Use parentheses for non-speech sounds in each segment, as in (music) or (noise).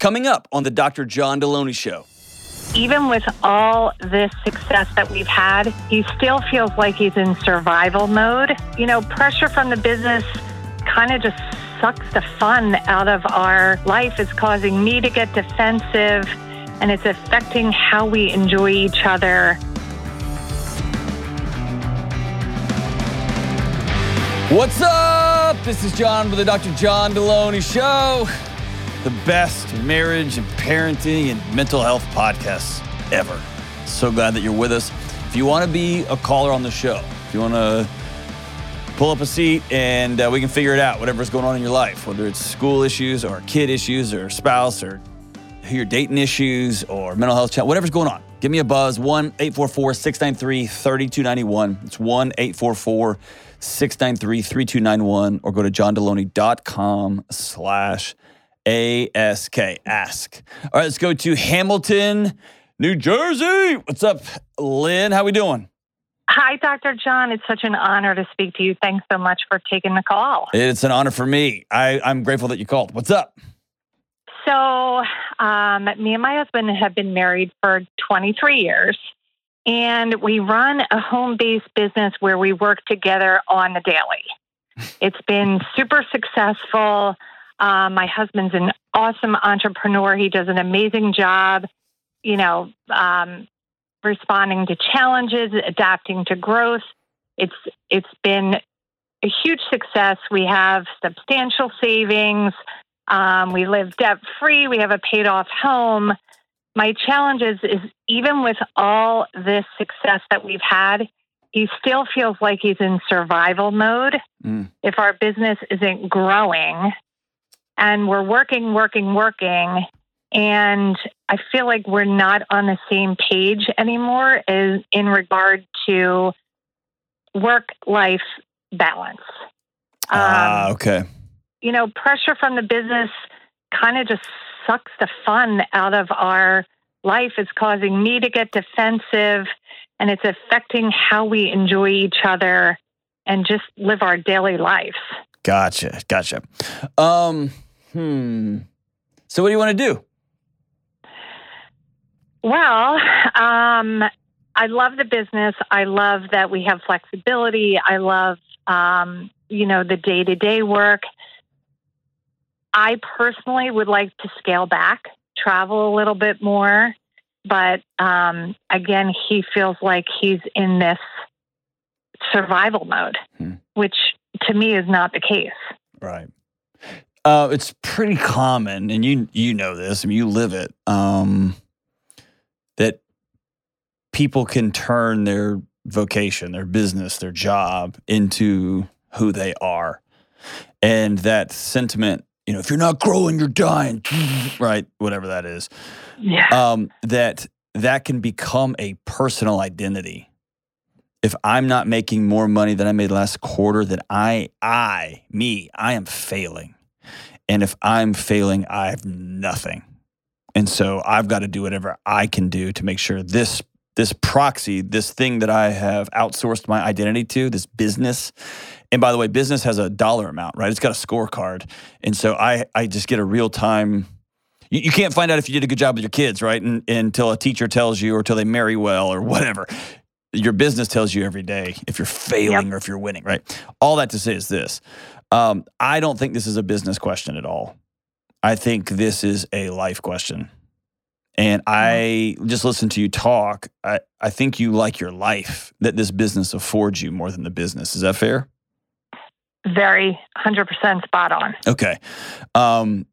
Coming up on the Dr. John Delony Show. even with all this success that we've had, he still feels like he's in survival mode. You know, pressure from the business kind of just sucks the fun out of our life. It's causing me to get defensive and it's affecting how we enjoy each other. What's up? This is John with the Dr. John Delony Show, the best marriage and parenting and mental health podcasts ever. So glad that you're with us. If you want to be a caller on the show, if you want to pull up a seat and uh, we can figure it out, whatever's going on in your life, whether it's school issues or kid issues or spouse or your dating issues or mental health challenges, whatever's going on, give me a buzz 1 844 693 3291. It's 1 844 693 3291 or go to johndelony.com slash ASK. Ask. All right, let's go to Hamilton, New Jersey. What's up, Lynn? How we doing? Hi, Dr. John. It's such an honor to speak to you. Thanks so much for taking the call. It's an honor for me. I, I'm grateful that you called. What's up? So, um, me and my husband have been married for 23 years, and we run a home based business where we work together on the daily. It's been super successful. Um, my husband's an awesome entrepreneur. He does an amazing job, you know, um, responding to challenges, adapting to growth. It's it's been a huge success. We have substantial savings. Um, we live debt free. We have a paid off home. My challenge is, is even with all this success that we've had, he still feels like he's in survival mode. Mm. If our business isn't growing and we're working, working, working, and I feel like we're not on the same page anymore as in regard to work life balance. Ah, Um, okay. you know, pressure from the business kind of just sucks the fun out of our life. It's causing me to get defensive and it's affecting how we enjoy each other and just live our daily lives. Gotcha. Gotcha. Um, hmm. So, what do you want to do? Well, um, I love the business. I love that we have flexibility. I love, um, you know, the day to day work. I personally would like to scale back, travel a little bit more. But um, again, he feels like he's in this survival mode, Hmm. which to me is not the case. Right. Uh, it's pretty common, and you you know this, I mean, you live it. Um, that people can turn their vocation, their business, their job into who they are, and that sentiment. You know, if you're not growing, you're dying. (laughs) Right, whatever that is. Yeah. um, that that can become a personal identity. If I'm not making more money than I made last quarter, then I, I, me, I am failing. And if I'm failing, I have nothing. And so I've got to do whatever I can do to make sure this this proxy, this thing that I have outsourced my identity to, this business. And by the way, business has a dollar amount, right? It's got a scorecard. And so I I just get a real time you, you can't find out if you did a good job with your kids, right? And, until a teacher tells you or until they marry well or whatever. Your business tells you every day if you're failing or if you're winning, right? All that to say is this um, I don't think this is a business question at all. I think this is a life question. And I just listened to you talk. I, I think you like your life that this business affords you more than the business. Is that fair? Very 100% spot on. Okay. Um,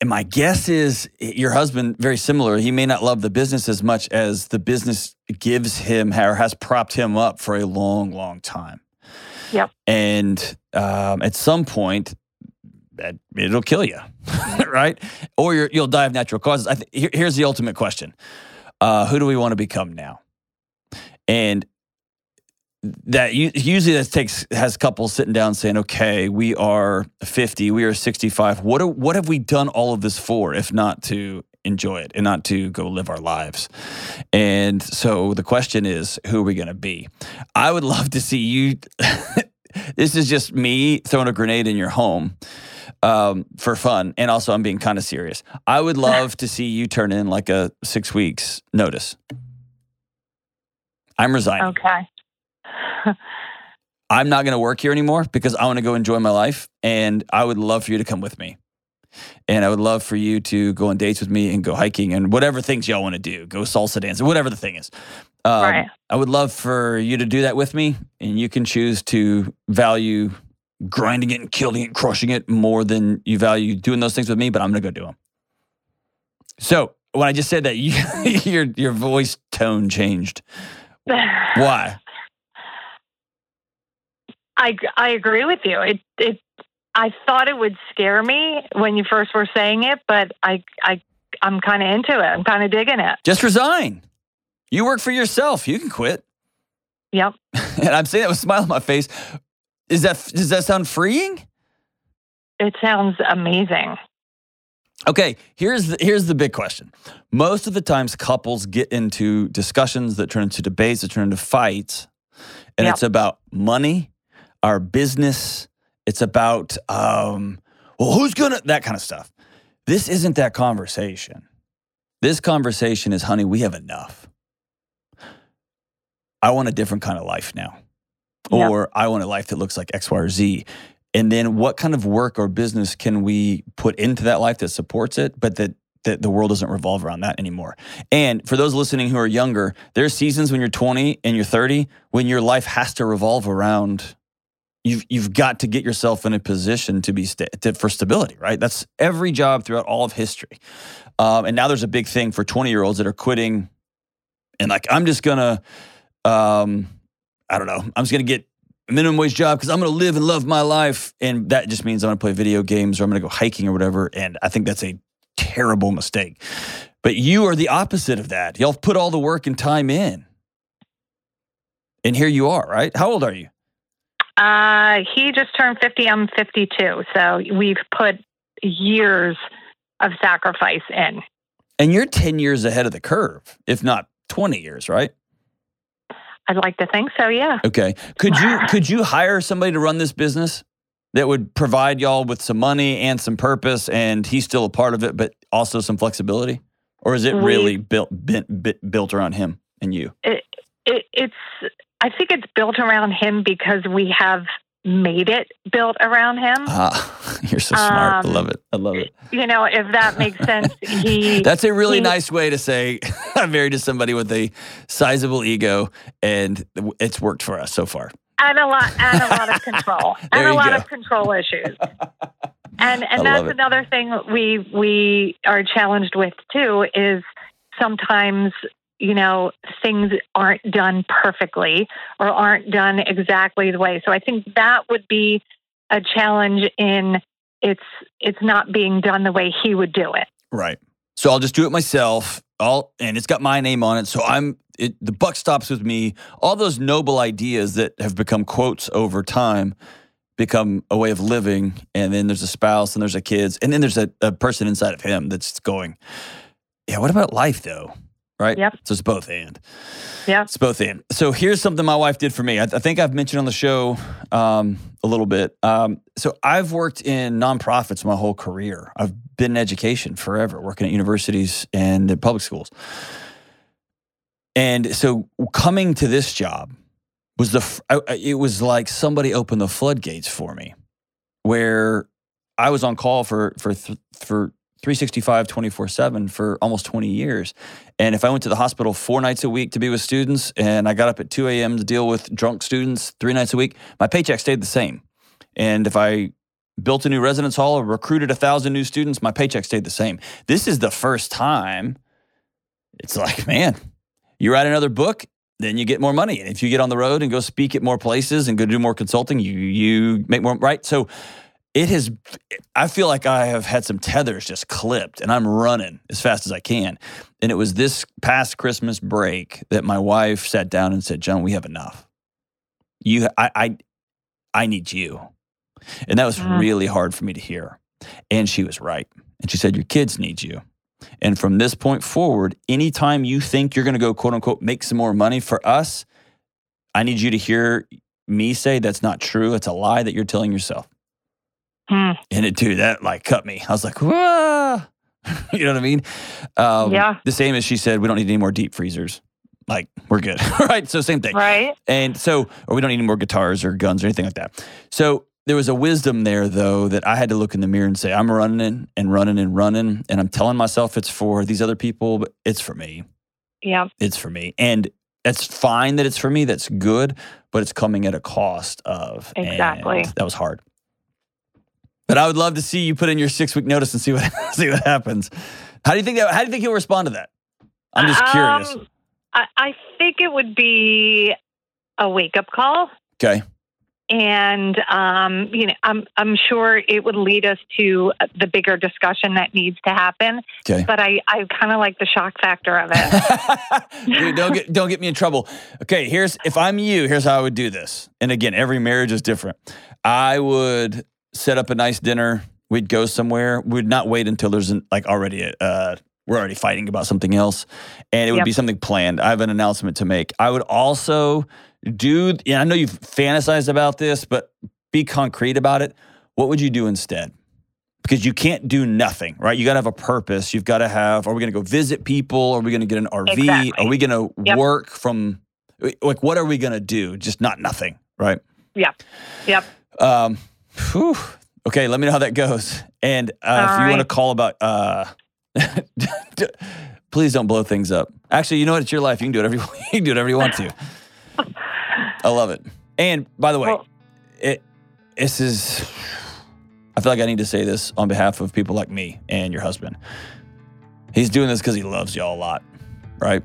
and my guess is your husband, very similar. He may not love the business as much as the business gives him or has propped him up for a long, long time. Yep. And um, at some point, that it'll kill you, (laughs) right? Or you're, you'll die of natural causes. I th- here, here's the ultimate question: uh, Who do we want to become now? And that usually that takes has couples sitting down saying, "Okay, we are 50, we are 65. What are, what have we done all of this for, if not to enjoy it and not to go live our lives?" And so the question is, who are we going to be? I would love to see you. (laughs) this is just me throwing a grenade in your home. um, for fun, and also I'm being kind of serious. I would love to see you turn in like a six weeks notice. I'm resigning. Okay. I'm not going to work here anymore because I want to go enjoy my life, and I would love for you to come with me. And I would love for you to go on dates with me and go hiking and whatever things y'all want to do, go salsa dancing, whatever the thing is. Um, Right. I would love for you to do that with me, and you can choose to value grinding it and killing it, and crushing it more than you value doing those things with me. But I'm going to go do them. So when I just said that, you, (laughs) your your voice tone changed. Why? (laughs) I I agree with you. It it I thought it would scare me when you first were saying it, but I I I'm kind of into it. I'm kind of digging it. Just resign. You work for yourself. You can quit. Yep. (laughs) And I'm saying that with a smile on my face. Is that does that sound freeing? It sounds amazing. Okay, here's the, here's the big question. Most of the times, couples get into discussions that turn into debates, that turn into fights, and Yep. it's about money, our business. It's about um, well, who's gonna that kind of stuff. This isn't that conversation. This conversation is, honey, we have enough. I want a different kind of life now, Yep. or I want a life that looks like X, Y, or Z. And then what kind of work or business can we put into that life that supports it, but that that the world doesn't revolve around that anymore. And for those listening who are younger, there's seasons when you're 20 and you're 30 when your life has to revolve around you've you've got to get yourself in a position to be sta- to, for stability, right? That's every job throughout all of history. Um, and now there's a big thing for 20 year olds that are quitting and like I'm just gonna um, I don't know, I'm just gonna get a minimum wage job because I'm to live and love my life. And that just means I'm to play video games or I'm to go hiking or whatever. And I think that's a terrible mistake. But you are the opposite of that. Y'all put all the work and time in. And here you are, right? How old are you? Uh, he just turned 50. I'm 52. So we've put years of sacrifice in. And you're 10 years ahead of the curve, if not 20 years, right? I'd like to think so. Yeah. Okay. Could you (laughs) could you hire somebody to run this business that would provide y'all with some money and some purpose and he's still a part of it but also some flexibility? Or is it We- really built bent, bit, built around him and you? It, it, it's, I think it's built around him because we have made it built around him. Ah, (laughs) you're so smart. I Um, love it. I love it. You know, if that makes sense. (laughs) He, That's a really he- nice way to say (laughs) I'm married to somebody with a sizable ego and it's worked for us so far. and a lot and a lot of control and a lot go. of control issues and I and love that's another thing we we are challenged with too is sometimes you know things aren't done perfectly or aren't done exactly the way so i think that would be a challenge in it's it's not being done the way he would do it Right. So I'll just do it myself. All and it's got my name on it. So I'm it, the buck stops with me. All those noble ideas that have become quotes over time become a way of living. And then there's a spouse and there's a kids. And then there's a, a person inside of him that's going, Yeah, what about life though? Right? Yep. So it's both and. Yeah. It's both and. So here's something my wife did for me. I, I think I've mentioned on the show um, a little bit. Um, so I've worked in nonprofits my whole career. I've been in education forever, working at universities and at public schools. And so coming to this job was the f- I- I- it was like somebody opened the floodgates for me, where I was on call for for for 365 24 7 for almost 20 years. And if I went to the hospital four nights a week to be with students and I got up at 2 a.m. to deal with drunk students three nights a week, my paycheck stayed the same. And if I built a new residence hall or recruited a thousand new students, my paycheck stayed the same. This is the first time it's like, man, you write another book, then you get more money. And if you get on the road and go speak at more places and go do more consulting, you you make more right. So it has I feel like I have had some tethers just clipped and I'm running as fast as I can. And it was this past Christmas break that my wife sat down and said, John, we have enough. You I I, I need you. And that was Mhm. really hard for me to hear. And she was right. And she said, Your kids need you. And from this point forward, anytime you think you're going to go, quote unquote, make some more money for us, I need you to hear me say that's not true. It's a lie that you're telling yourself. Hmm. And it, dude, that like cut me. I was like, Whoa. (laughs) you know what I mean? Um, Yeah. The same as she said, we don't need any more deep freezers. Like, we're good. (laughs) right. So, same thing. Right. And so, or we don't need any more guitars or guns or anything like that. So, there was a wisdom there, though, that I had to look in the mirror and say, I'm running and running and running. And I'm telling myself it's for these other people, but it's for me. Yeah. It's for me. And that's fine that it's for me. That's good, but it's coming at a cost of. and Exactly. that was hard. But I would love to see you put in your six week notice and see what (laughs) see what happens. How do you think that? How do you think he'll respond to that? I'm just curious. Um, I, I think it would be a wake up call. Okay. And um, you know, I'm I'm sure it would lead us to the bigger discussion that needs to happen. Okay. But I, I kind of like the shock factor of it. (laughs) Dude, don't get don't get me in trouble. Okay, here's if I'm you, here's how I would do this. And again, every marriage is different. I would set up a nice dinner. We'd go somewhere. We'd not wait until there's an, like already a, uh, we're already fighting about something else, and it would Yep. be something planned. I have an announcement to make. I would also do. Yeah, I know you've fantasized about this, but be concrete about it. What would you do instead? because you can't do nothing, right? You got to have a purpose. You've got to have, are we going to go visit people? Are we going to get an RV? Exactly. Are we going to Yep. work from, like, what are we going to do? Just not nothing, right? Yeah. Yep. Um, whew. Okay, let me know how that goes. And uh, if you want to call about, uh, (laughs) please don't blow things up. Actually, you know what? It's your life. You can do whatever (laughs) you, you can do whatever you want to. I love it. And by the way, Well- it this is. I feel like I need to say this on behalf of people like me and your husband. He's doing this because he loves y'all a lot, right?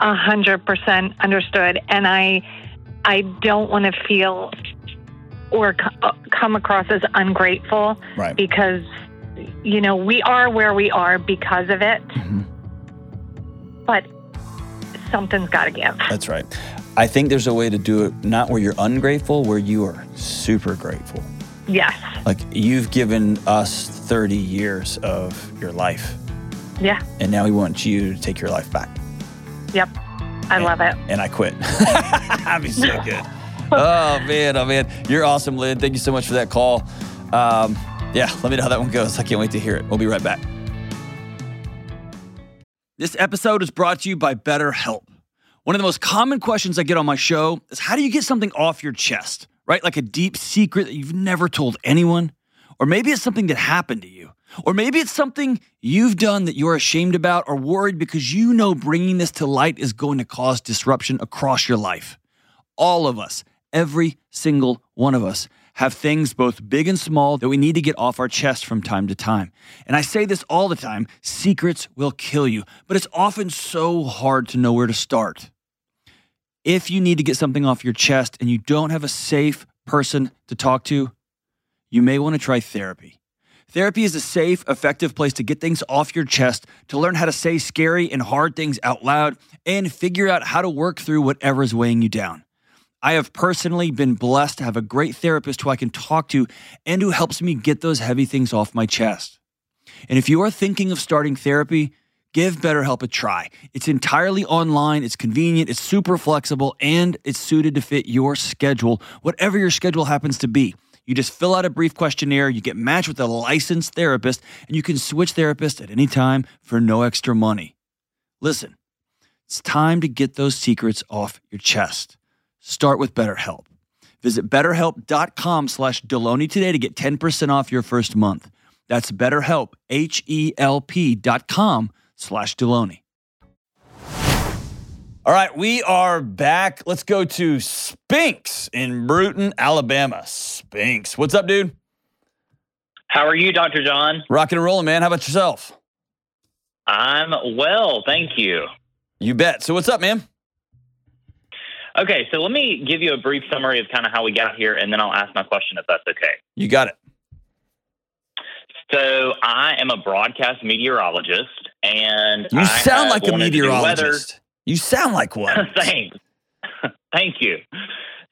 A hundred percent understood, and I, I don't want to feel or co- uh, come across as ungrateful Right. because, you know, we are where we are because of it. Mhm. But something's got to give. That's right. I think there's a way to do it not where you're ungrateful, where you are super grateful. Yes. Like you've given us 30 years of your life, Yeah. and now we want you to take your life back. Yep. I love it. And I quit. (laughs) That'd be so (laughs) good. Oh man, oh man, you're awesome, Lynn. Thank you so much for that call. Um, yeah, let me know how that one goes. I can't wait to hear it. We'll be right back. This episode is brought to you by BetterHelp. One of the most common questions I get on my show is how do you get something off your chest, right? Like a deep secret that you've never told anyone? Or maybe it's something that happened to you. Or maybe it's something you've done that you're ashamed about or worried because you know bringing this to light is going to cause disruption across your life. All of us, every single one of us, have things both big and small that we need to get off our chest from time to time. And I say this all the time secrets will kill you, but it's often so hard to know where to start. If you need to get something off your chest and you don't have a safe person to talk to, you may want to try therapy. Therapy is a safe, effective place to get things off your chest, to learn how to say scary and hard things out loud, and figure out how to work through whatever is weighing you down. I have personally been blessed to have a great therapist who I can talk to and who helps me get those heavy things off my chest. And if you are thinking of starting therapy, give BetterHelp a try. It's entirely online, it's convenient, it's super flexible, and it's suited to fit your schedule, whatever your schedule happens to be. You just fill out a brief questionnaire, you get matched with a licensed therapist, and you can switch therapists at any time for no extra money. Listen, it's time to get those secrets off your chest. Start with BetterHelp. Visit betterhelp.com slash Delony today to get 10% off your first month. That's betterhelp, H-E-L-P dot com slash Delony. All right, we are back. Let's go to Spinks in Brewton, Alabama. Spinks. What's up, dude? How are you, Dr. John? Rocking and rolling, man. How about yourself? I'm well, thank you. You bet. So what's up, man? Okay, so let me give you a brief summary of kind of how we got here, and then I'll ask my question if that's okay. You got it. So I am a broadcast meteorologist, and You I sound like a meteorologist. You sound like (laughs) one. Thanks. Thank you.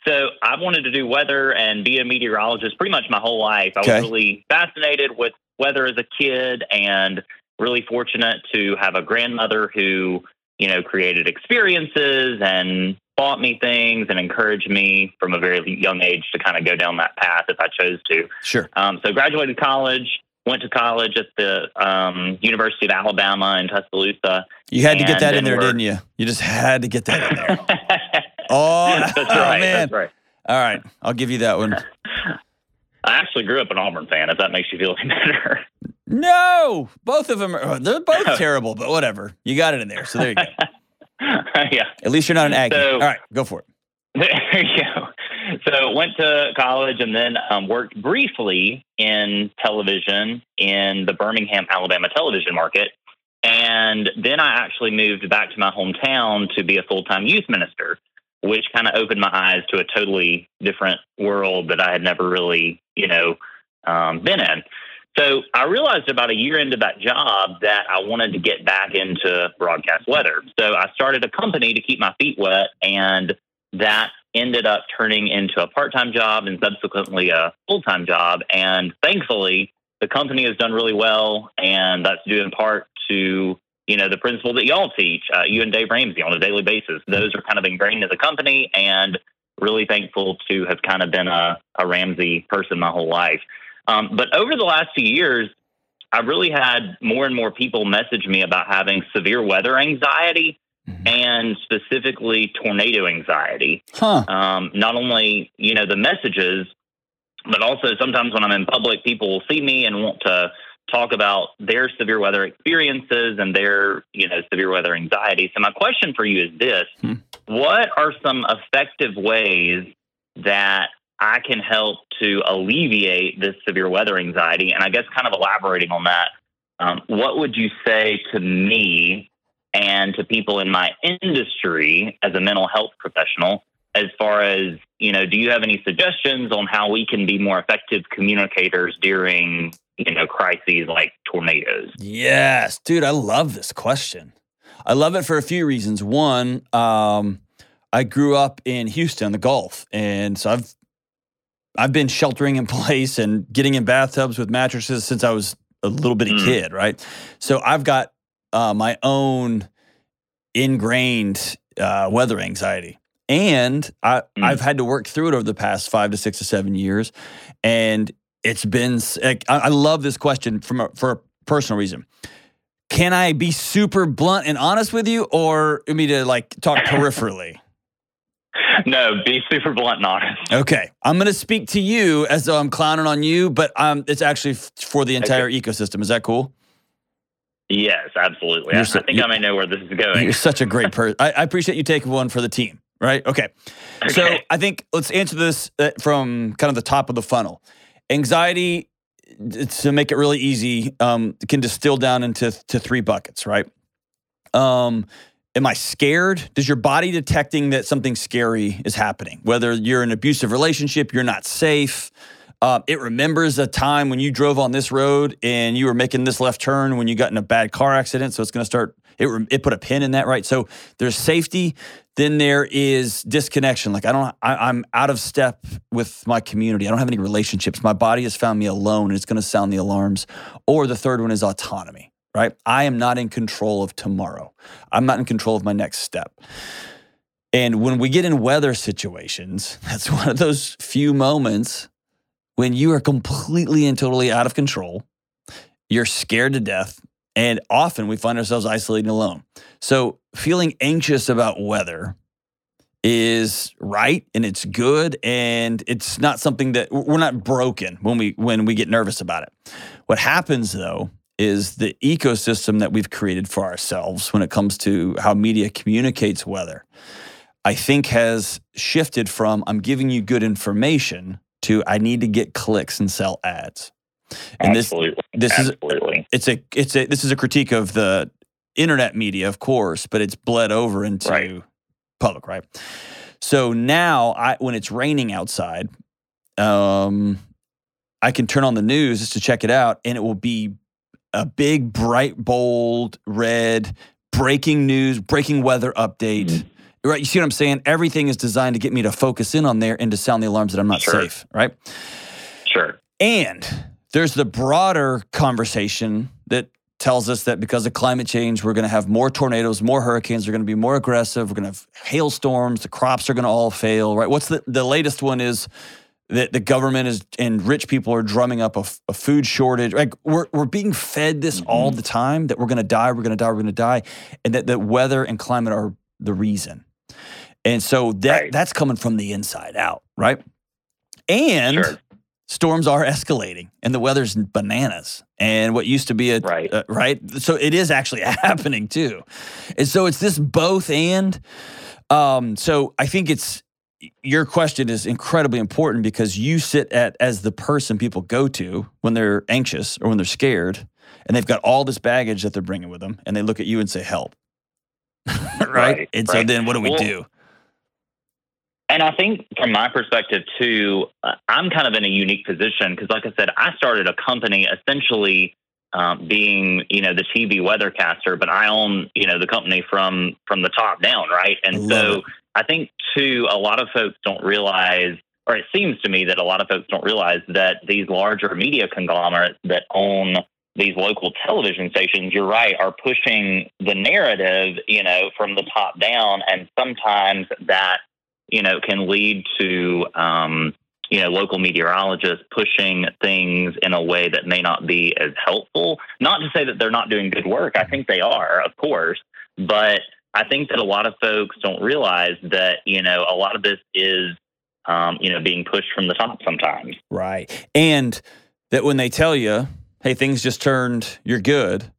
So I've wanted to do weather and be a meteorologist pretty much my whole life. I Okay. was really fascinated with weather as a kid, and really fortunate to have a grandmother who you know created experiences and bought me things and encouraged me from a very young age to kind of go down that path if I chose to. Sure. Um, so graduated college, went to college at the um, University of Alabama in Tuscaloosa. You had to get that in there, we're- didn't you? You just had to get that in there. (laughs) Oh, that's oh, right. man. That's right. All right. I'll give you that one. (laughs) I actually grew up an Auburn fan. If that makes you feel any better. No, both of them are, they're both (laughs) terrible, but whatever. You got it in there. So there you go. (laughs) yeah. At least you're not an Aggie. So- All right, go for it. (laughs) There you go. So went to college and then um, worked briefly in television in the Birmingham, Alabama television market. And then I actually moved back to my hometown to be a full time youth minister, which kind of opened my eyes to a totally different world that I had never really, you know, um, been in. So I realized about a year into that job that I wanted to get back into broadcast weather. So I started a company to keep my feet wet, and that ended up turning into a part time job and subsequently a full time job. And thankfully, the company has done really well, and that's due in part to you know the principle that y'all teach, uh, you and Dave Ramsey, on a daily basis. Those are kind of ingrained in the company, and really thankful to have kind of been a, a Ramsey person my whole life. Um, but over the last few years, I've really had more and more people message me about having severe weather anxiety Mhm. and specifically tornado anxiety. Huh. Um, not only you know the messages, but also sometimes when I'm in public, people will see me and want to talk about their severe weather experiences and their you know severe weather anxiety. So my question for you is this: Hmm. What are some effective ways that I can help to alleviate this severe weather anxiety? And I guess kind of elaborating on that, um, what would you say to me and to people in my industry as a mental health professional as far as you know do you have any suggestions on how we can be more effective communicators during you know crises like tornadoes Yes, dude, I love this question. I love it for a few reasons. One, um, I grew up in Houston, the Gulf, and so I've I've been sheltering in (laughs) place and getting in bathtubs with mattresses since I was a little bitty Mm. kid, right? So I've got uh, my own ingrained uh, weather anxiety, and I, Mm. I've had to work through it over the past five to six to seven years, and it's been, like, I, I love this question from a, for a personal reason. Can I be super blunt and honest with you, or you want me to like talk (clears throat) peripherally? (laughs) no be super blunt and honest Okay, I'm going to speak to you as though I'm clowning on you, but um, it's actually f- for the entire ecosystem. Is that cool? yes absolutely so- I think i may know where this is going You're such a great (laughs) person. I, I appreciate you taking one for the team. Right? Okay. So I think let's answer this uh, from kind of the top of the funnel. Anxiety, to make it really easy, um, can distill down into to three buckets. Right? Um, am I scared? Does your body detecting that something scary is happening? Whether you're in an abusive relationship, you're not safe. Uh, it remembers a time when you drove on this road and you were making this left turn when you got in a bad car accident. So it's going to start. It it put a pin in that, right? So there's safety. Then there is disconnection. Like I don't. I, I'm out of step with my community. I don't have any relationships. My body has found me alone, and it's going to sound the alarms. Or the third one is autonomy. Right? I am not in control of tomorrow. I'm not in control of my next step. And when we get in weather situations, (laughs) that's one of those few moments when you are completely and totally out of control. You're scared to death. And often we find ourselves isolating alone. So feeling anxious about weather is right and it's good and it's not something that we're not broken when we when we get nervous about it. What happens though is the ecosystem that we've created for ourselves when it comes to how media communicates weather. I think has shifted from I'm giving you good information to I need to get clicks and sell ads. And this absolutely this is absolutely it's a it's a this is a critique of the internet media, of course, but it's bled over into Right. public, right? So now, I when it's raining outside, um, I can turn on the news just to check it out, and it will be a big, bright, bold, red breaking news, breaking weather update. Mhm. Right, you see what I'm saying? Everything is designed to get me to focus in on there and to sound the alarms that I'm not Sure. safe, right? sure And there's the broader conversation that tells us that because of climate change, we're going to have more tornadoes, more hurricanes. They're going to be more aggressive. We're going to have hailstorms. The crops are going to all fail. Right? What's the the latest one is that the government is and rich people are drumming up a, a food shortage. Like we're we're being fed this mm-hmm. all the time that we're going to die, we're going to die, we're going to die, and that the weather and climate are the reason. And so that right. that's coming from the inside out, right? And sure. storms are escalating, and the weather's bananas. And what used to be a right, uh, right, so it is actually (laughs) happening too. And so it's this both and. Um, so I think it's your question is incredibly important because you sit at as the person people go to when they're anxious or when they're scared and they've got all this baggage that they're bringing with them and they look at you and say help (laughs) right? right? and so then what do we well, do and i think from my perspective too uh, i'm kind of in a unique position because like i said i started a company essentially um, being you know the tv weathercaster but i own you know the company from from the top down right and so it. I think too, a lot of folks don't realize, or it seems to me that a lot of folks don't realize that these larger media conglomerates that own these local television stations, you're right, are pushing the narrative, you know, from the top down, and sometimes that, you know, can lead to, um, you know, local meteorologists pushing things in a way that may not be as helpful. Not to say that they're not doing good work. I think they are, of course, but I think that a lot of folks don't realize that, you know, a lot of this is, um, you know, being pushed from the top sometimes. Right. And that when they tell you, hey, things just turned, you're good,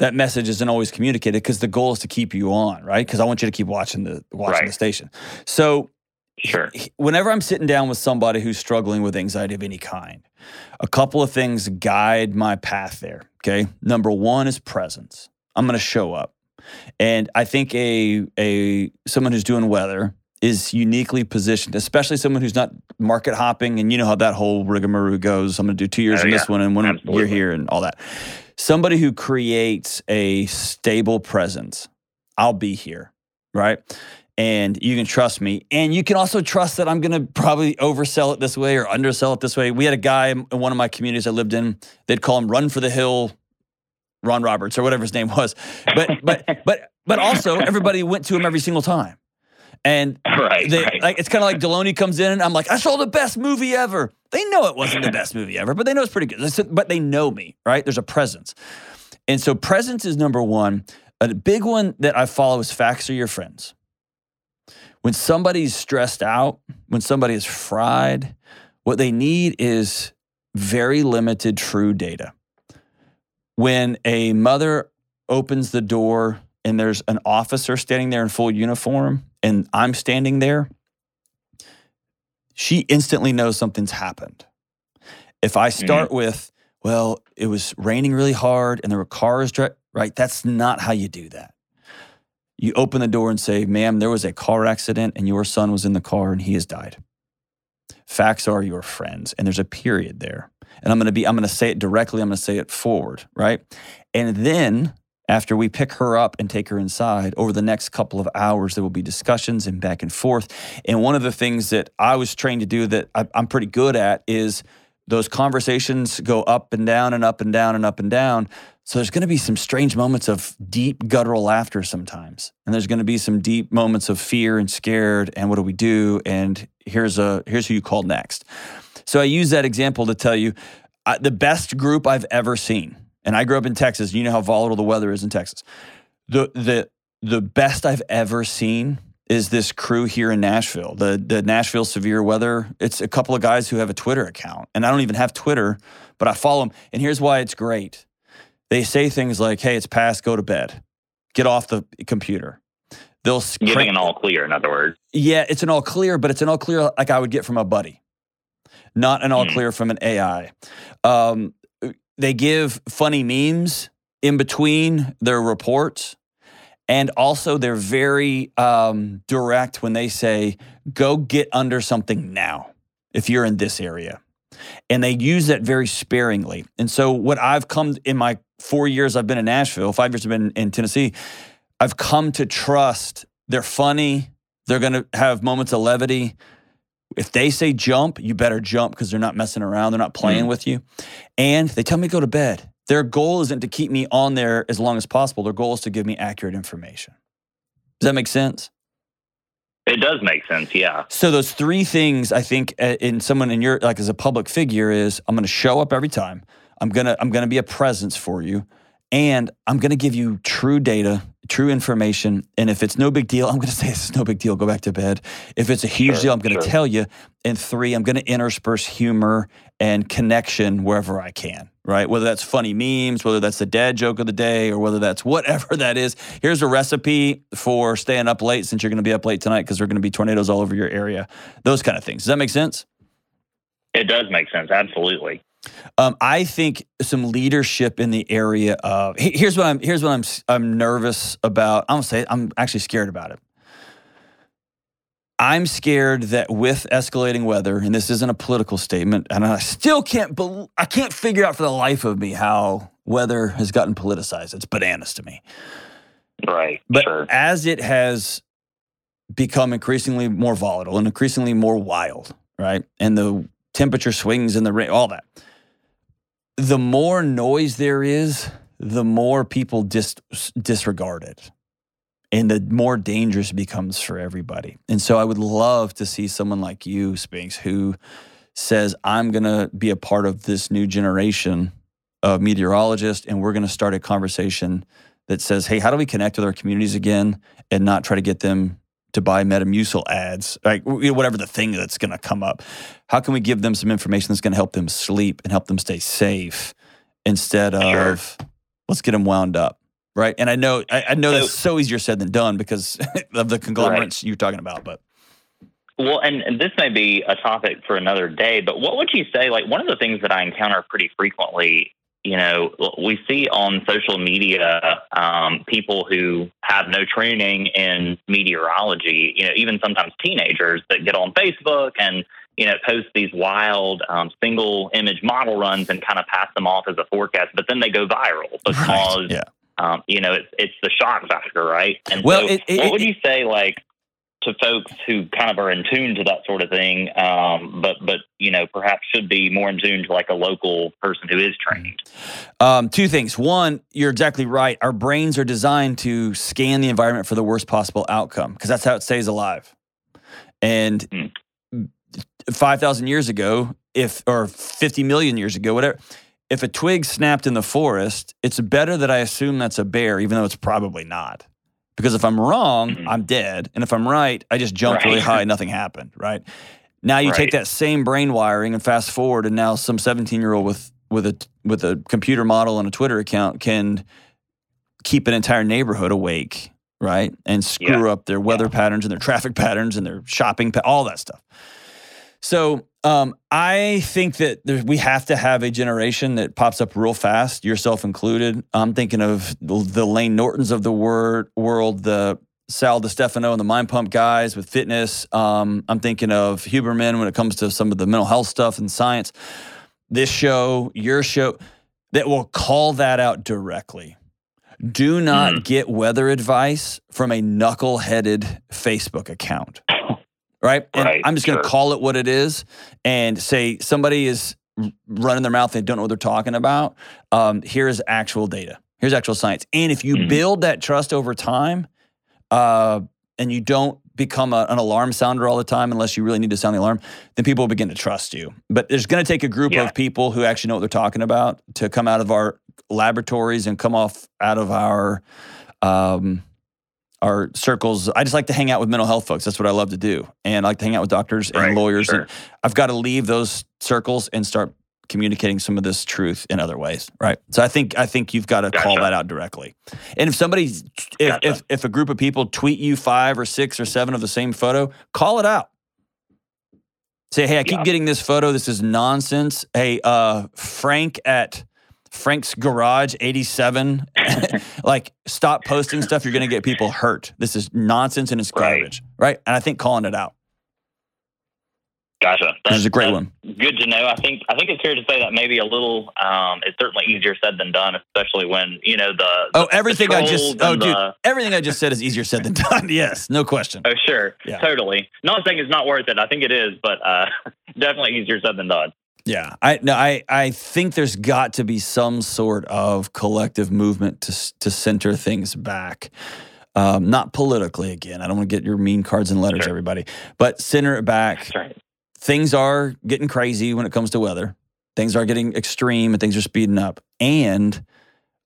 that message isn't always communicated because the goal is to keep you on, right? Because I want you to keep watching the watching right. the station. So Sure. Whenever I'm sitting down with somebody who's struggling with anxiety of any kind, a couple of things guide my path there. Okay. Number one is presence. I'm going to show up. And I think a a someone who's doing weather is uniquely positioned, especially someone who's not market hopping. And you know how that whole rigmarole goes. I'm going to do two years oh, in yeah. this one and one Absolutely. year here and all that. Somebody who creates a stable presence. I'll be here, right? And you can trust me. And you can also trust that I'm going to probably oversell it this way or undersell it this way. We had a guy in one of my communities I lived in, they'd call him Run for the Hill Ron Roberts or whatever his name was. But but (laughs) but but also everybody went to him every single time. And right, they, right. like it's kind of like Delony comes in and I'm like, I saw the best movie ever. They know it wasn't the best movie ever, but they know it's pretty good. But they know me, right? There's a presence. And so presence is number one. A big one that I follow is facts are your friends. When somebody's stressed out, when somebody is fried, what they need is very limited true data when a mother opens the door and there's an officer standing there in full uniform and I'm standing there, she instantly knows something's happened. If I start mm-hmm. with, well, it was raining really hard and there were cars, right? That's not how you do that. You open the door and say, ma'am, there was a car accident and your son was in the car and he has died. Facts are your friends, and there's a period there and I'm going to be, I'm going to say it directly, I'm going to say it forward, right? And then after we pick her up and take her inside, over the next couple of hours, there will be discussions and back and forth. And one of the things that I was trained to do that I'm pretty good at is those conversations go up and down and up and down and up and down. So there's going to be some strange moments of deep guttural laughter sometimes. And there's going to be some deep moments of fear and scared and what do we do? And here's a here's who you call next. So I use that example to tell you uh, the best group I've ever seen. And I grew up in Texas. You know how volatile the weather is in Texas. The the the best I've ever seen is this crew here in Nashville. The the Nashville severe weather. It's a couple of guys who have a Twitter account, and I don't even have Twitter, but I follow them. And here's why it's great. They say things like, "Hey, it's past. Go to bed. Get off the computer." They'll giving an all clear. In other words, yeah, it's an all clear, but it's an all clear like I would get from a buddy not an all hmm. clear from an AI. Um, they give funny memes in between their reports. And also, they're very um, direct when they say, go get under something now if you're in this area. And they use that very sparingly. And so, what I've come in my four years I've been in Nashville, five years I've been in Tennessee, I've come to trust they're funny. They're going to have moments of levity. If they say jump, you better jump because they're not messing around. They're not playing mm. with you. And they tell me to go to bed. their goal isn't to keep me on there as long as possible. Their goal is to give me accurate information. Does that make sense? It does make sense, yeah. So those three things I think uh, in someone in your like as a public figure is I'm going to show up every time. I'm to I'm to be a presence for you and I'm going to give you true data, true information. And if it's no big deal, (laughs) I'm going to say it's no big deal. Go back to bed. If it's a huge Sure, deal, I'm going to sure. tell you. And three, I'm going to intersperse humor and connection wherever I can. Right? Whether that's funny memes, whether that's the dad joke of the day, or whether that's whatever (laughs) that is. Here's a recipe for staying up late since you're going to be up late tonight because there are going to be tornadoes all over your area. Those kind of things. Does that make sense? It does make sense, absolutely. Um, I think some leadership in the area of here's what I'm here's what I'm I'm nervous about. I'm gonna say I'm actually scared about it. I'm scared that with escalating weather, and this isn't a political statement, and I still can't bel I can't figure out for the life of me how weather has gotten politicized. It's bananas to me. Right. But sure. as it has become increasingly more volatile and increasingly more wild, right? And the temperature swings and the rain, all that. The more noise there is, the more people dis- disregard it. And the more dangerous it becomes for everybody. And so I would love to see someone like you, Spinks, who says, I'm going to be a part of this new generation of meteorologists, and we're going to start a conversation that says, hey, how do we connect with our communities again and not try to get them to buy Metamucil ads, like whatever the thing that's going to come up? How can we give them some information that's going to help them sleep and help them stay safe instead Sure. of let's get them wound up, right? And I know I, I know So- that's so easier said than done because (laughs) of the conglomerates you're talking about, but Well, and, and this may be a topic for another day, but what would you say? Like, one of the things that I encounter pretty frequently, you know, we see on social media um, people who have no training in meteorology, you know, even sometimes teenagers that get on Facebook and, you know, post these wild um, single image model runs and kind of pass them off as a forecast, but then they go viral (laughs) because, yeah. um, you know, it's, it's the shock factor, right? And Well, so, it- it- what would you say, like, to folks who kind of are in tune to that sort of thing, um, but but you know perhaps should be more in tune to like a local person who is trained. Um, two things. One, you're exactly right. Our brains are designed to scan the environment for the worst possible outcome because that's how it stays alive. And Hmm. 5,000 years ago, if, or 50 million years ago, whatever, if a twig snapped in the forest, it's better that I assume that's a bear, even though it's probably not. Because if I'm wrong, Mhm. I'm dead. And if I'm right, I just jumped Right. really high, and nothing happened, right? Now you take that same brain wiring and fast forward, and now some 17 year old with with a with a computer model and a Twitter account can keep an entire neighborhood awake, right? And screw up their weather patterns and their traffic (laughs) patterns and their shopping, pa- all that stuff. So um, I think that there, we have to have a generation that pops up real fast, yourself included. I'm thinking of the, the Lane Nortons of the word, world, the Sal DiStefano and the Mind Pump guys with fitness. Um, I'm thinking of Huberman when it comes to some of the mental health stuff and science. This show, your show, that will call that out directly. Do not Mhm. get weather advice from a knuckle-headed Facebook account. (laughs) Right? And Right, I'm just going to sure. call it what it is and say somebody is running their mouth, they don't know what they're talking about. Um, here's actual data. Here's actual science. And if you Mhm. build that trust over time, uh, and you don't become a, an alarm sounder all the time unless you really need to sound the alarm, then people will begin to trust you. But there's going to take a group Yeah. of people who actually know what they're talking about to come out of our laboratories and come off out of our um, our circles. I just like to hang out with mental health folks. That's what I love to do, and I like to hang out with doctors and Right, lawyers. sure. And I've got to leave those circles and start communicating some of this truth in other ways, right? So I think I think you've got to call that out directly. And if somebody, if, Gotcha. if if a group of people tweet you five or six or seven of the same photo, call it out. Say, hey, I keep Yeah. getting this photo. This is nonsense. Hey, uh, Frank at Frank's Garage 87. (laughs) like, stop posting stuff. You're going to get people hurt. This is nonsense and it's garbage. Right. And I think calling it out. Gotcha. This is a great one. Good to know. I think I think it's fair to say that maybe a little. Um, it's certainly easier said than done, especially when you know the. Oh, the everything I just, oh, dude, the- everything I just said is easier said than (laughs) done. Yes. No question. Oh, sure, Yeah. totally. Not saying it's not worth it. I think it is, but uh, (laughs) definitely easier said than done. Yeah, I no, I I think there's got to be some sort of collective movement to to center things back. Um, not politically again. I don't want to get your mean cards and letters, Sure. everybody, but center it back. That's right. Things are getting crazy when it comes to weather. Things are getting extreme and things are speeding up. And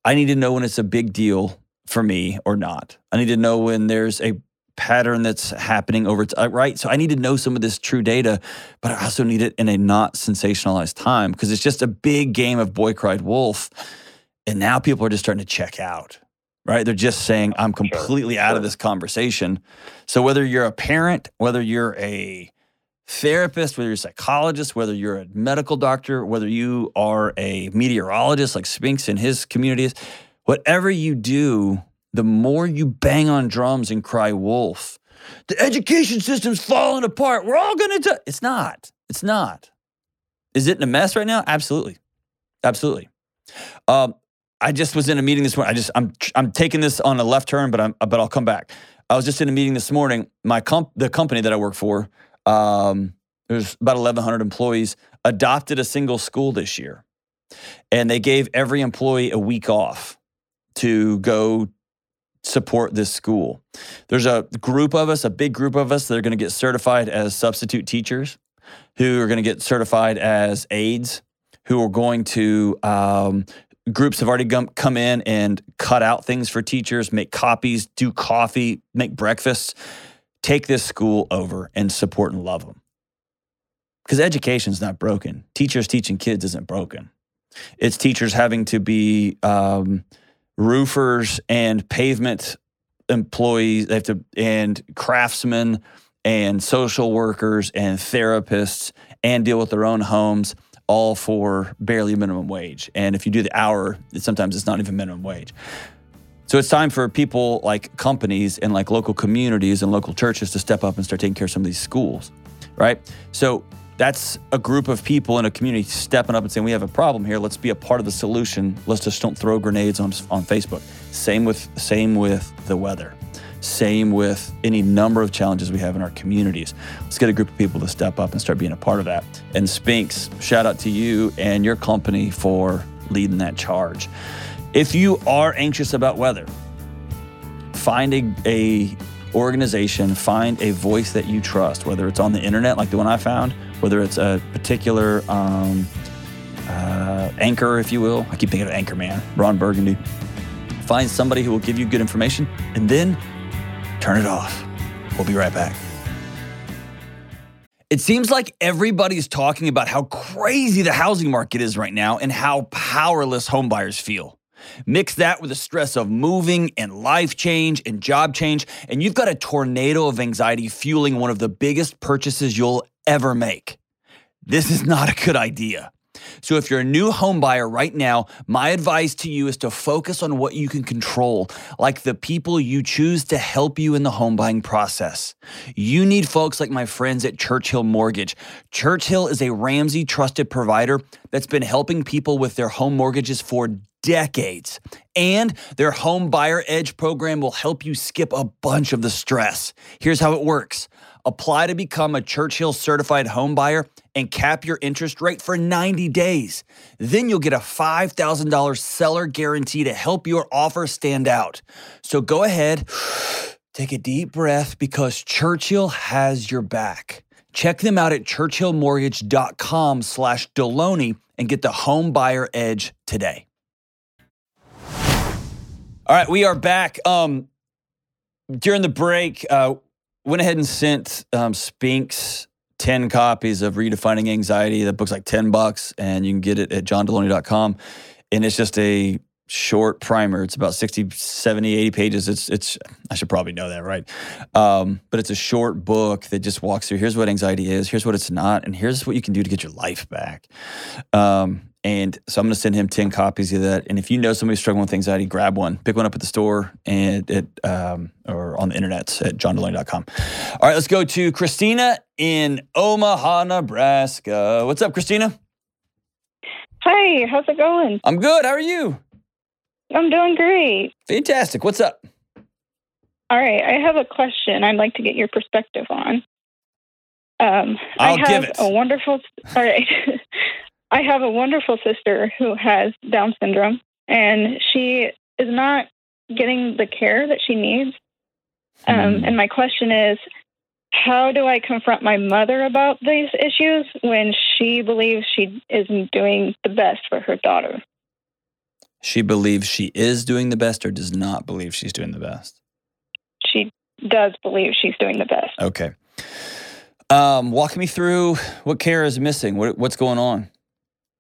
I need to know when it's a big deal for me or not. I need to know when there's a pattern that's happening over time, uh, right? So I need to know some of this true data, but I also need it in a not sensationalized time because it's just a big game of boy cried wolf. And now people are just starting to check out, right? They're just saying, I'm completely out of this conversation. So whether you're a parent, whether you're a therapist, whether you're a psychologist, whether you're a medical doctor, whether you are a meteorologist like Spinks in his community is, whatever you do, the more you bang on drums and cry wolf, the education system's falling apart. We're all going to. It's not. It's not. Is it in a mess right now? Absolutely, absolutely. Um, I just was in a meeting this morning. I just I'm I'm taking this on a left turn, but I'm but I'll come back. I was just in a meeting this morning. My comp the company that I work for, um, there's about 1,100 employees, adopted a single school this year, and they gave every employee a week off to go support this school. There's a group of us, a big group of us that are going to get certified as substitute teachers, who are going to get certified as aides, who are going to um, groups have already come in and cut out things for teachers, make copies, do coffee, make breakfasts. Take this school over and support and love them. Because education's not broken. Teachers teaching kids isn't broken. It's teachers having to be um, roofers and pavement employees. They have to and craftsmen and social workers and therapists and deal with their own homes all for barely minimum wage. And if you do the hour, sometimes it's not even minimum wage. So it's time for people like companies and like local communities and local churches to step up and start taking care of some of these schools, right? So that's a group of people in a community stepping up and saying, "We have a problem here. Let's be a part of the solution. Let's just don't throw grenades on on Facebook." Same with same with the weather. Same with any number of challenges we have in our communities. Let's get a group of people to step up and start being a part of that. And Spinks, shout out to you and your company for leading that charge. If you are anxious about weather, find a, a organization, find a voice that you trust, whether it's on the internet like the one I found, whether it's a particular um, uh, anchor, if you will. I keep thinking of Anchor Man, Ron Burgundy. Find somebody who will give you good information and then turn it off. We'll be right back. It seems like everybody's talking about how crazy the housing market is right now and how powerless homebuyers feel. Mix that with the stress of moving and life change and job change, and you've got a tornado of anxiety fueling one of the biggest purchases you'll ever make. This is not a good idea. So, if you're a new home buyer right now, my advice to you is to focus on what you can control, like the people you choose to help you in the home buying process. You need folks like my friends at Churchill Mortgage. Churchill is a Ramsey trusted provider that's been helping people with their home mortgages for decades. And their Home Buyer Edge program will help you skip a bunch of the stress. Here's how it works. Apply to become a Churchill certified home buyer and cap your interest rate for 90 days. Then you'll get a $5,000 seller guarantee to help your offer stand out. So go ahead, (sighs) take a deep breath because Churchill has your back. Check them out at churchillmortgage.com slash Delony and get the home buyer edge today. All right, we are back. Um, during the break, uh, went ahead and sent um, Spinks 10 copies of Redefining Anxiety. That book's like 10 bucks, and you can get it at johndelony.com. And it's just a short primer. It's about 60, 70, 80 pages. It's, it's I should probably know that, right? Um, but it's a short book that just walks through here's what anxiety is, here's what it's not, and here's what you can do to get your life back. Um, and so I'm going to send him 10 copies of that. And if you know somebody struggling with anxiety, grab one, pick one up at the store and at, um, or on the internet at johndelony.com. All right, let's go to Christina in Omaha, Nebraska. What's up, Christina? Hi, how's it going? I'm good. How are you? I'm doing great. Fantastic. What's up? All right, I have a question I'd like to get your perspective on. Um, I'll I have give it. a wonderful. All right, (laughs) I have a wonderful sister who has Down syndrome, and she is not getting the care that she needs. Um, Hmm. and my question is, how do I confront my mother about these issues when she believes she isn't doing the best for her daughter? She believes she is doing the best or does not believe she's doing the best. She does believe she's doing the best. Okay. Um, walk me through what care is missing. What, what's going on?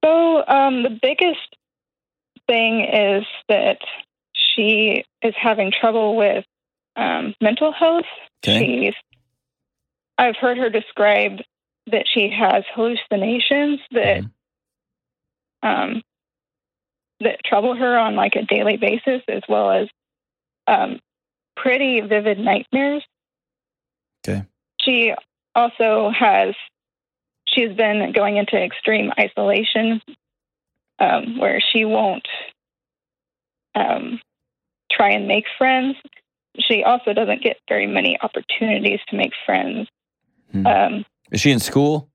So um, the biggest thing is that she is having trouble with um, mental health. Okay. She's, I've heard her describe that she has hallucinations that Mhm. um, that trouble her on like a daily basis, as well as um, pretty vivid nightmares. Okay. She also has she's been going into extreme isolation, um, where she won't um, try and make friends. She also doesn't get very many opportunities to make friends. Hmm. Um, Is she in school?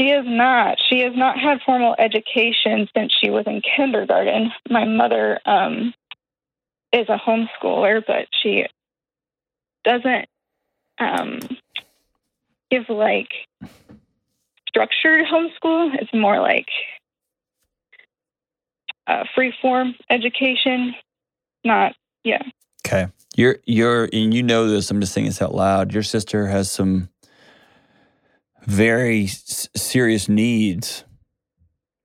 she is not. She has not had formal education since she was in kindergarten. My mother um, is a homeschooler, but she doesn't um, give like structured homeschool. It's more like uh, free form education. Not, yeah. Okay. You're you're and you know this. I'm just saying this out loud. Your sister has some very s- serious needs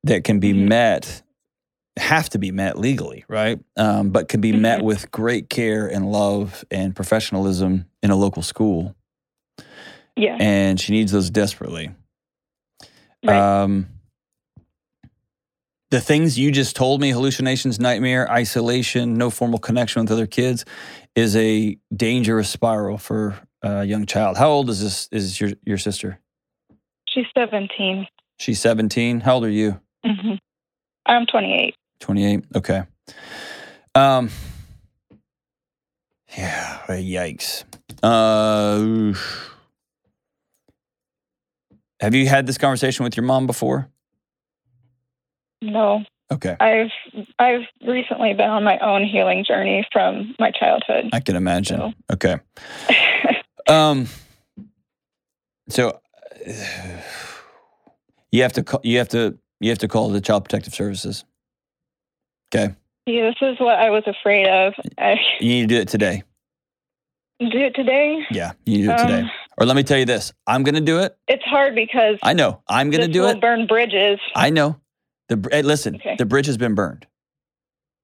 that can be Mhm. met, have to be met legally, right? Um, but can be met Mhm. with great care and love and professionalism in a local school. Yeah. And she needs those desperately. Right. Um, the things you just told me hallucinations, nightmare, isolation, no formal connection with other kids is a dangerous spiral for a young child. How old is this? Is your, your sister? She's 17. She's 17. How old are you? hmm I'm 28. 28. Okay. Um, yeah, yikes. Uh, oof. Have you had this conversation with your mom before? No, Okay. I've I've recently been on my own healing journey from my childhood. I can imagine. No. Okay. (laughs) Um. So you have to call, you have to you have to call the Child Protective Services. Okay. yeah, this is what I was afraid of. I You need to do it today. do it today. Yeah, you need to do it today. Or let me tell you this: I'm going to do it. it's hard because I know. I'm going to do it. burn bridges. I know. The hey, listen, Okay. the bridge has been burned,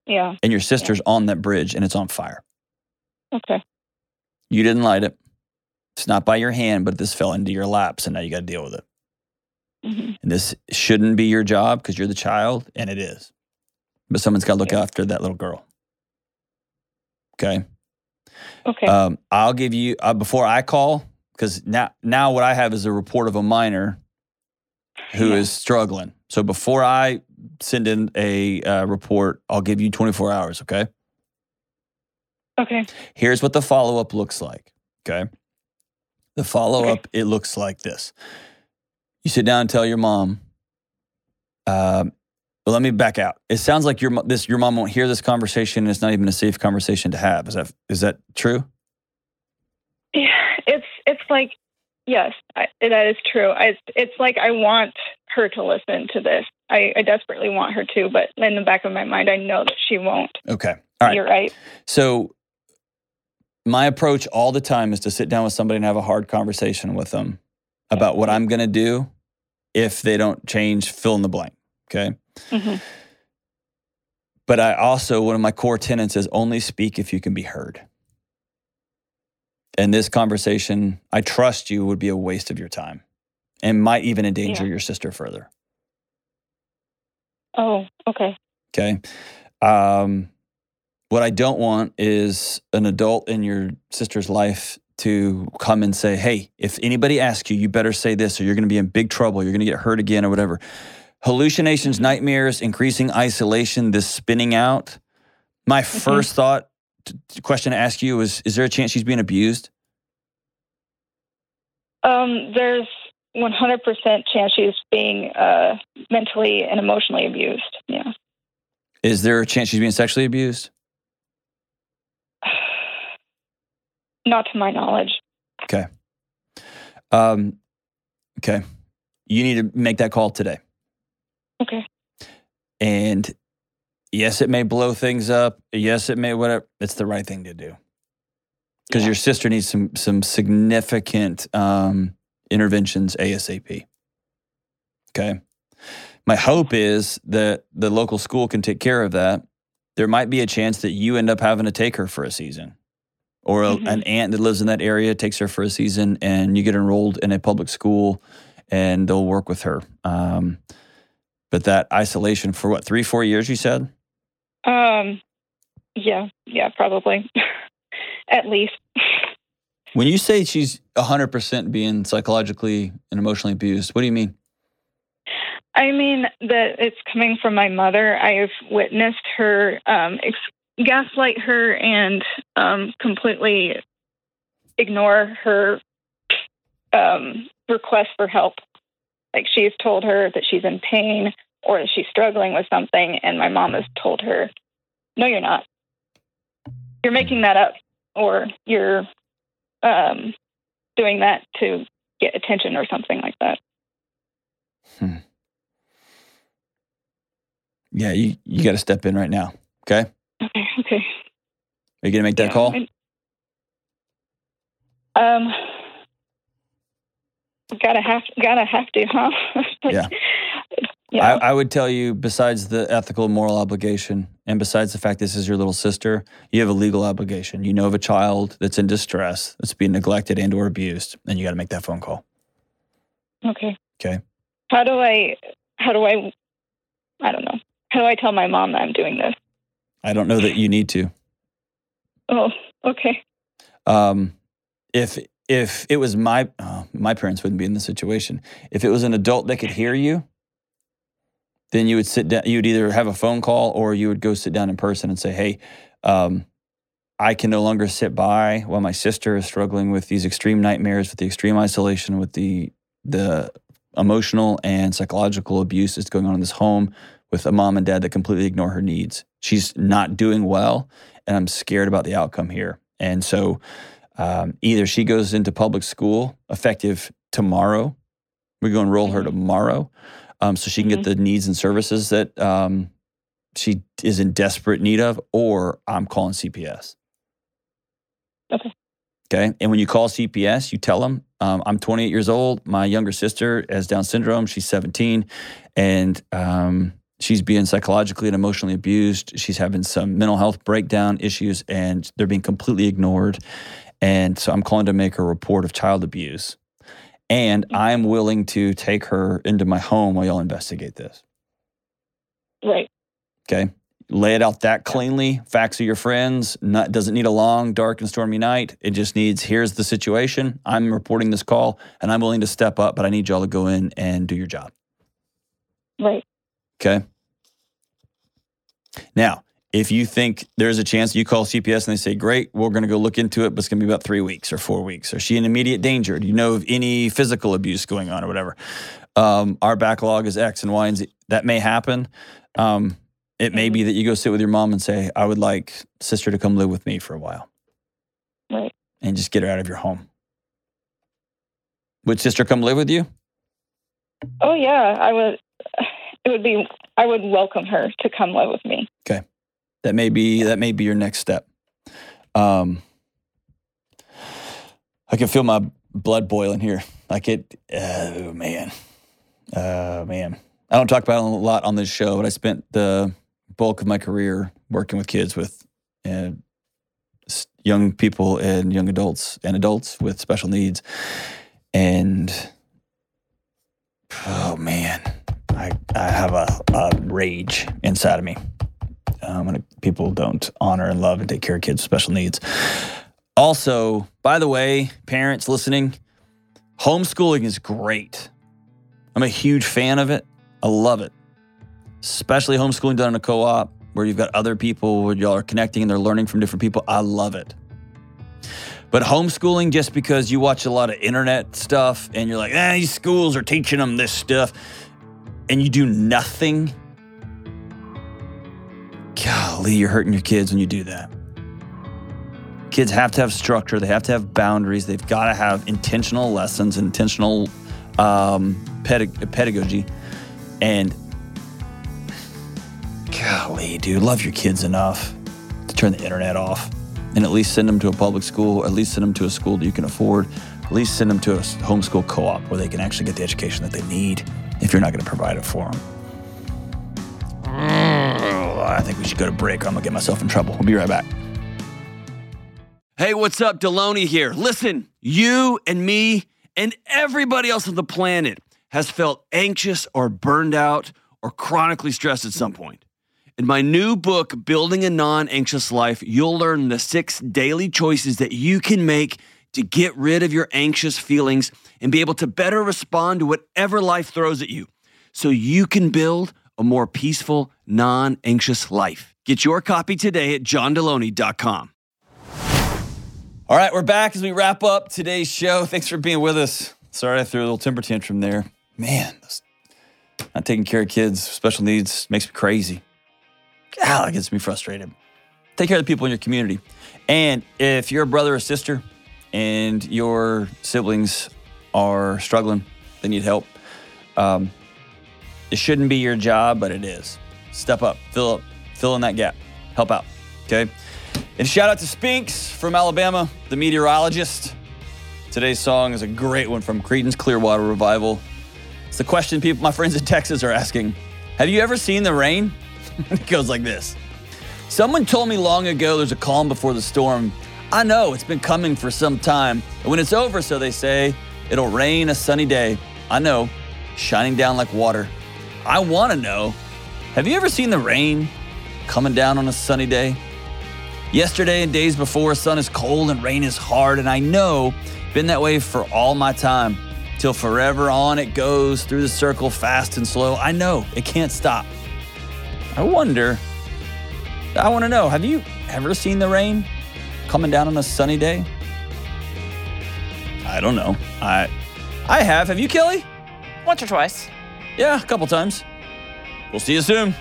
Yeah. and your sister's on that bridge, and it's on fire. Okay. You didn't light it. It's not by your hand, but this fell into your lap, so now you got to deal with it. hmm And this shouldn't be your job because you're the child, and it is. But someone's got to look Yeah. after that little girl. Okay. Okay. Um, I'll give you uh, before I call because now now what I have is a report of a minor who is Yeah. struggling. So before I send in a uh, report, I'll give you 24 hours. Okay. okay. Here's what the follow up looks like. Okay. The follow up, it looks like this. You sit down and tell your mom. Um, but let me back out. It sounds like your this your mom won't hear this conversation. And it's not even a safe conversation to have. Is that is that true? Yeah, (sighs) it's it's like yes, I, that is true. I, it's like I want her to listen to this. I, I desperately want her to, but in the back of my mind, I know that she won't. Okay. All right. You're right. So my approach all the time is to sit down with somebody and have a hard conversation with them about what I'm going to do if they don't change fill in the blank. Okay. hmm But I also, one of my core tenets is only speak if you can be heard. And this conversation, I trust you, would be a waste of your time and might even endanger Yeah. your sister further. Oh, okay. Okay. Um, what I don't want is an adult in your sister's life to come and say, hey, if anybody asks you, you better say this or you're going to be in big trouble. You're going to get hurt again or whatever. Hallucinations, nightmares, increasing isolation, this spinning out. My first thought, t- question to ask you is Is there a chance she's being abused? Um, there's 100% chance she's being uh, mentally and emotionally abused. Yeah. Is there a chance she's being sexually abused? (sighs) Not to my knowledge. Okay. Um, okay. You need to make that call today. Okay. And yes, it may blow things up. Yes, it may whatever. It's the right thing to do because Yeah. your sister needs some some significant um, interventions ASAP. Okay. My hope is that the local school can take care of that. There might be a chance that you end up having to take her for a season, or a, Mhm. an aunt that lives in that area takes her for a season, and you get enrolled in a public school, and they'll work with her. Um, but that isolation for what three, four years? You said. Um, yeah, yeah, probably. (laughs) At least. When you say she's 100% being psychologically and emotionally abused, what do you mean? I mean that it's coming from my mother. I have witnessed her um, ex- gaslight her and um, completely ignore her um, request for help. Like she's told her that she's in pain or she's struggling with something, and my mom has told her, "No, you're not. You're making that up, or you're um, doing that to get attention or something like that." Yeah, you, you got to step in right now. Okay. Okay. Okay. Are you going to make that Yeah, call? Um, gotta have, gotta have to, huh? (laughs) Like, Yeah. Yeah. I, I would tell you, besides the ethical and moral obligation, and besides the fact this is your little sister, you have a legal obligation. You know of a child that's in distress, that's being neglected and or abused, and you got to make that phone call. okay. Okay. How do I? How do I? I don't know. How do I tell my mom that I'm doing this? I don't know that you need to. Oh, okay. Um, if if it was my oh, my parents wouldn't be in this situation. If it was an adult that could hear you, then you would sit down. You would either have a phone call or you would go sit down in person and say, "Hey, um, I can no longer sit by while my sister is struggling with these extreme nightmares, with the extreme isolation, with the the emotional and psychological abuse that's going on in this home, with a mom and dad that completely ignore her needs. She's not doing well, and I'm scared about the outcome here. And so, um, either she goes into public school effective tomorrow. We go enroll her Mhm. tomorrow, um, so she can get the needs and services that um, she is in desperate need of, or I'm calling CPS. Okay. Okay. And when you call CPS, you tell them, um, I'm 28 years old. My younger sister has Down syndrome. She's 17. And um, she's being psychologically and emotionally abused. She's having some mental health breakdown issues, and they're being completely ignored. And so I'm calling to make a report of child abuse. And I'm willing to take her into my home while y'all investigate this. Right. Okay. Lay it out that cleanly. Facts of your friends. Not doesn't need a long, dark, and stormy night. It just needs here's the situation. I'm reporting this call and I'm willing to step up, but I need y'all to go in and do your job. Right. Okay. Now, if you think there's a chance you call CPS and they say, great, we're going to go look into it, but it's going to be about three weeks or four weeks. Is she in immediate danger? Do you know of any physical abuse going on or whatever? Um, our backlog is X and Y and Z. That may happen. Um, it may be that you go sit with your mom and say, I would like sister to come live with me for a while Right. and just get her out of your home. Would sister come live with you? Oh yeah, I would. (sighs) It would be. I would welcome her to come live with me. That may be that may be your next step. Um, I can feel my blood boiling here. Like it. Oh man. Oh man. I don't talk about it a lot on this show, but I spent the bulk of my career working with kids with uh, young people and young adults and adults with special needs, and oh man, I I have a, a rage inside of me um, when people don't honor and love and take care of kids with special needs. Also, by the way, parents listening, homeschooling is great. I'm a huge fan of it. I love it, especially homeschooling done in a co op where you've got other people where y'all are connecting and they're learning from different people. I love it. But homeschooling, just because you watch a lot of internet stuff and you're like, eh, these schools are teaching them this stuff, and you do nothing, golly, you're hurting your kids when you do that. Kids have to have structure, they have to have boundaries, they've got to have intentional lessons, intentional um, pedag- pedagogy. And golly, dude, love your kids enough to turn the internet off and at least send them to a public school, at least send them to a school that you can afford, at least send them to a homeschool co op where they can actually get the education that they need if you're not going to provide it for them. I think we should go to break or I'm going to get myself in trouble. We'll be right back. Hey, what's up? Delony here. Listen, you and me and everybody else on the planet has felt anxious or burned out or chronically stressed at some point. In my new book, Building a Non Anxious Life, you'll learn the six daily choices that you can make to get rid of your anxious feelings and be able to better respond to whatever life throws at you so you can build a more peaceful, non anxious life. Get your copy today at johndelony.com. All right, we're back as we wrap up today's show. Thanks for being with us. Sorry I threw a little temper tantrum there. Man, not taking care of kids, special needs makes me crazy. God, that gets me frustrated. Take care of the people in your community. And if you're a brother or sister and your siblings are struggling, they need help, um, it shouldn't be your job, but it is. Step up, fill up, fill in that gap, help out. Okay. And shout out to Spinks from Alabama, the meteorologist. Today's song is a great one from Creedence Clearwater Revival. It's the question people, my friends in Texas, are asking Have you ever seen the rain? (laughs) it goes like this Someone told me long ago there's a calm before the storm. I know it's been coming for some time. And when it's over, so they say, it'll rain a sunny day. I know, shining down like water. I want to know have you ever seen the rain coming down on a sunny day? Yesterday and days before, sun is cold and rain is hard, and I know been that way for all my time. Till forever on it goes through the circle fast and slow. I know it can't stop. I wonder, I want to know, have you ever seen the rain coming down on a sunny day? I don't know. I I have. Have you, Kelly? Once or twice. Yeah, a couple times. We'll see you soon.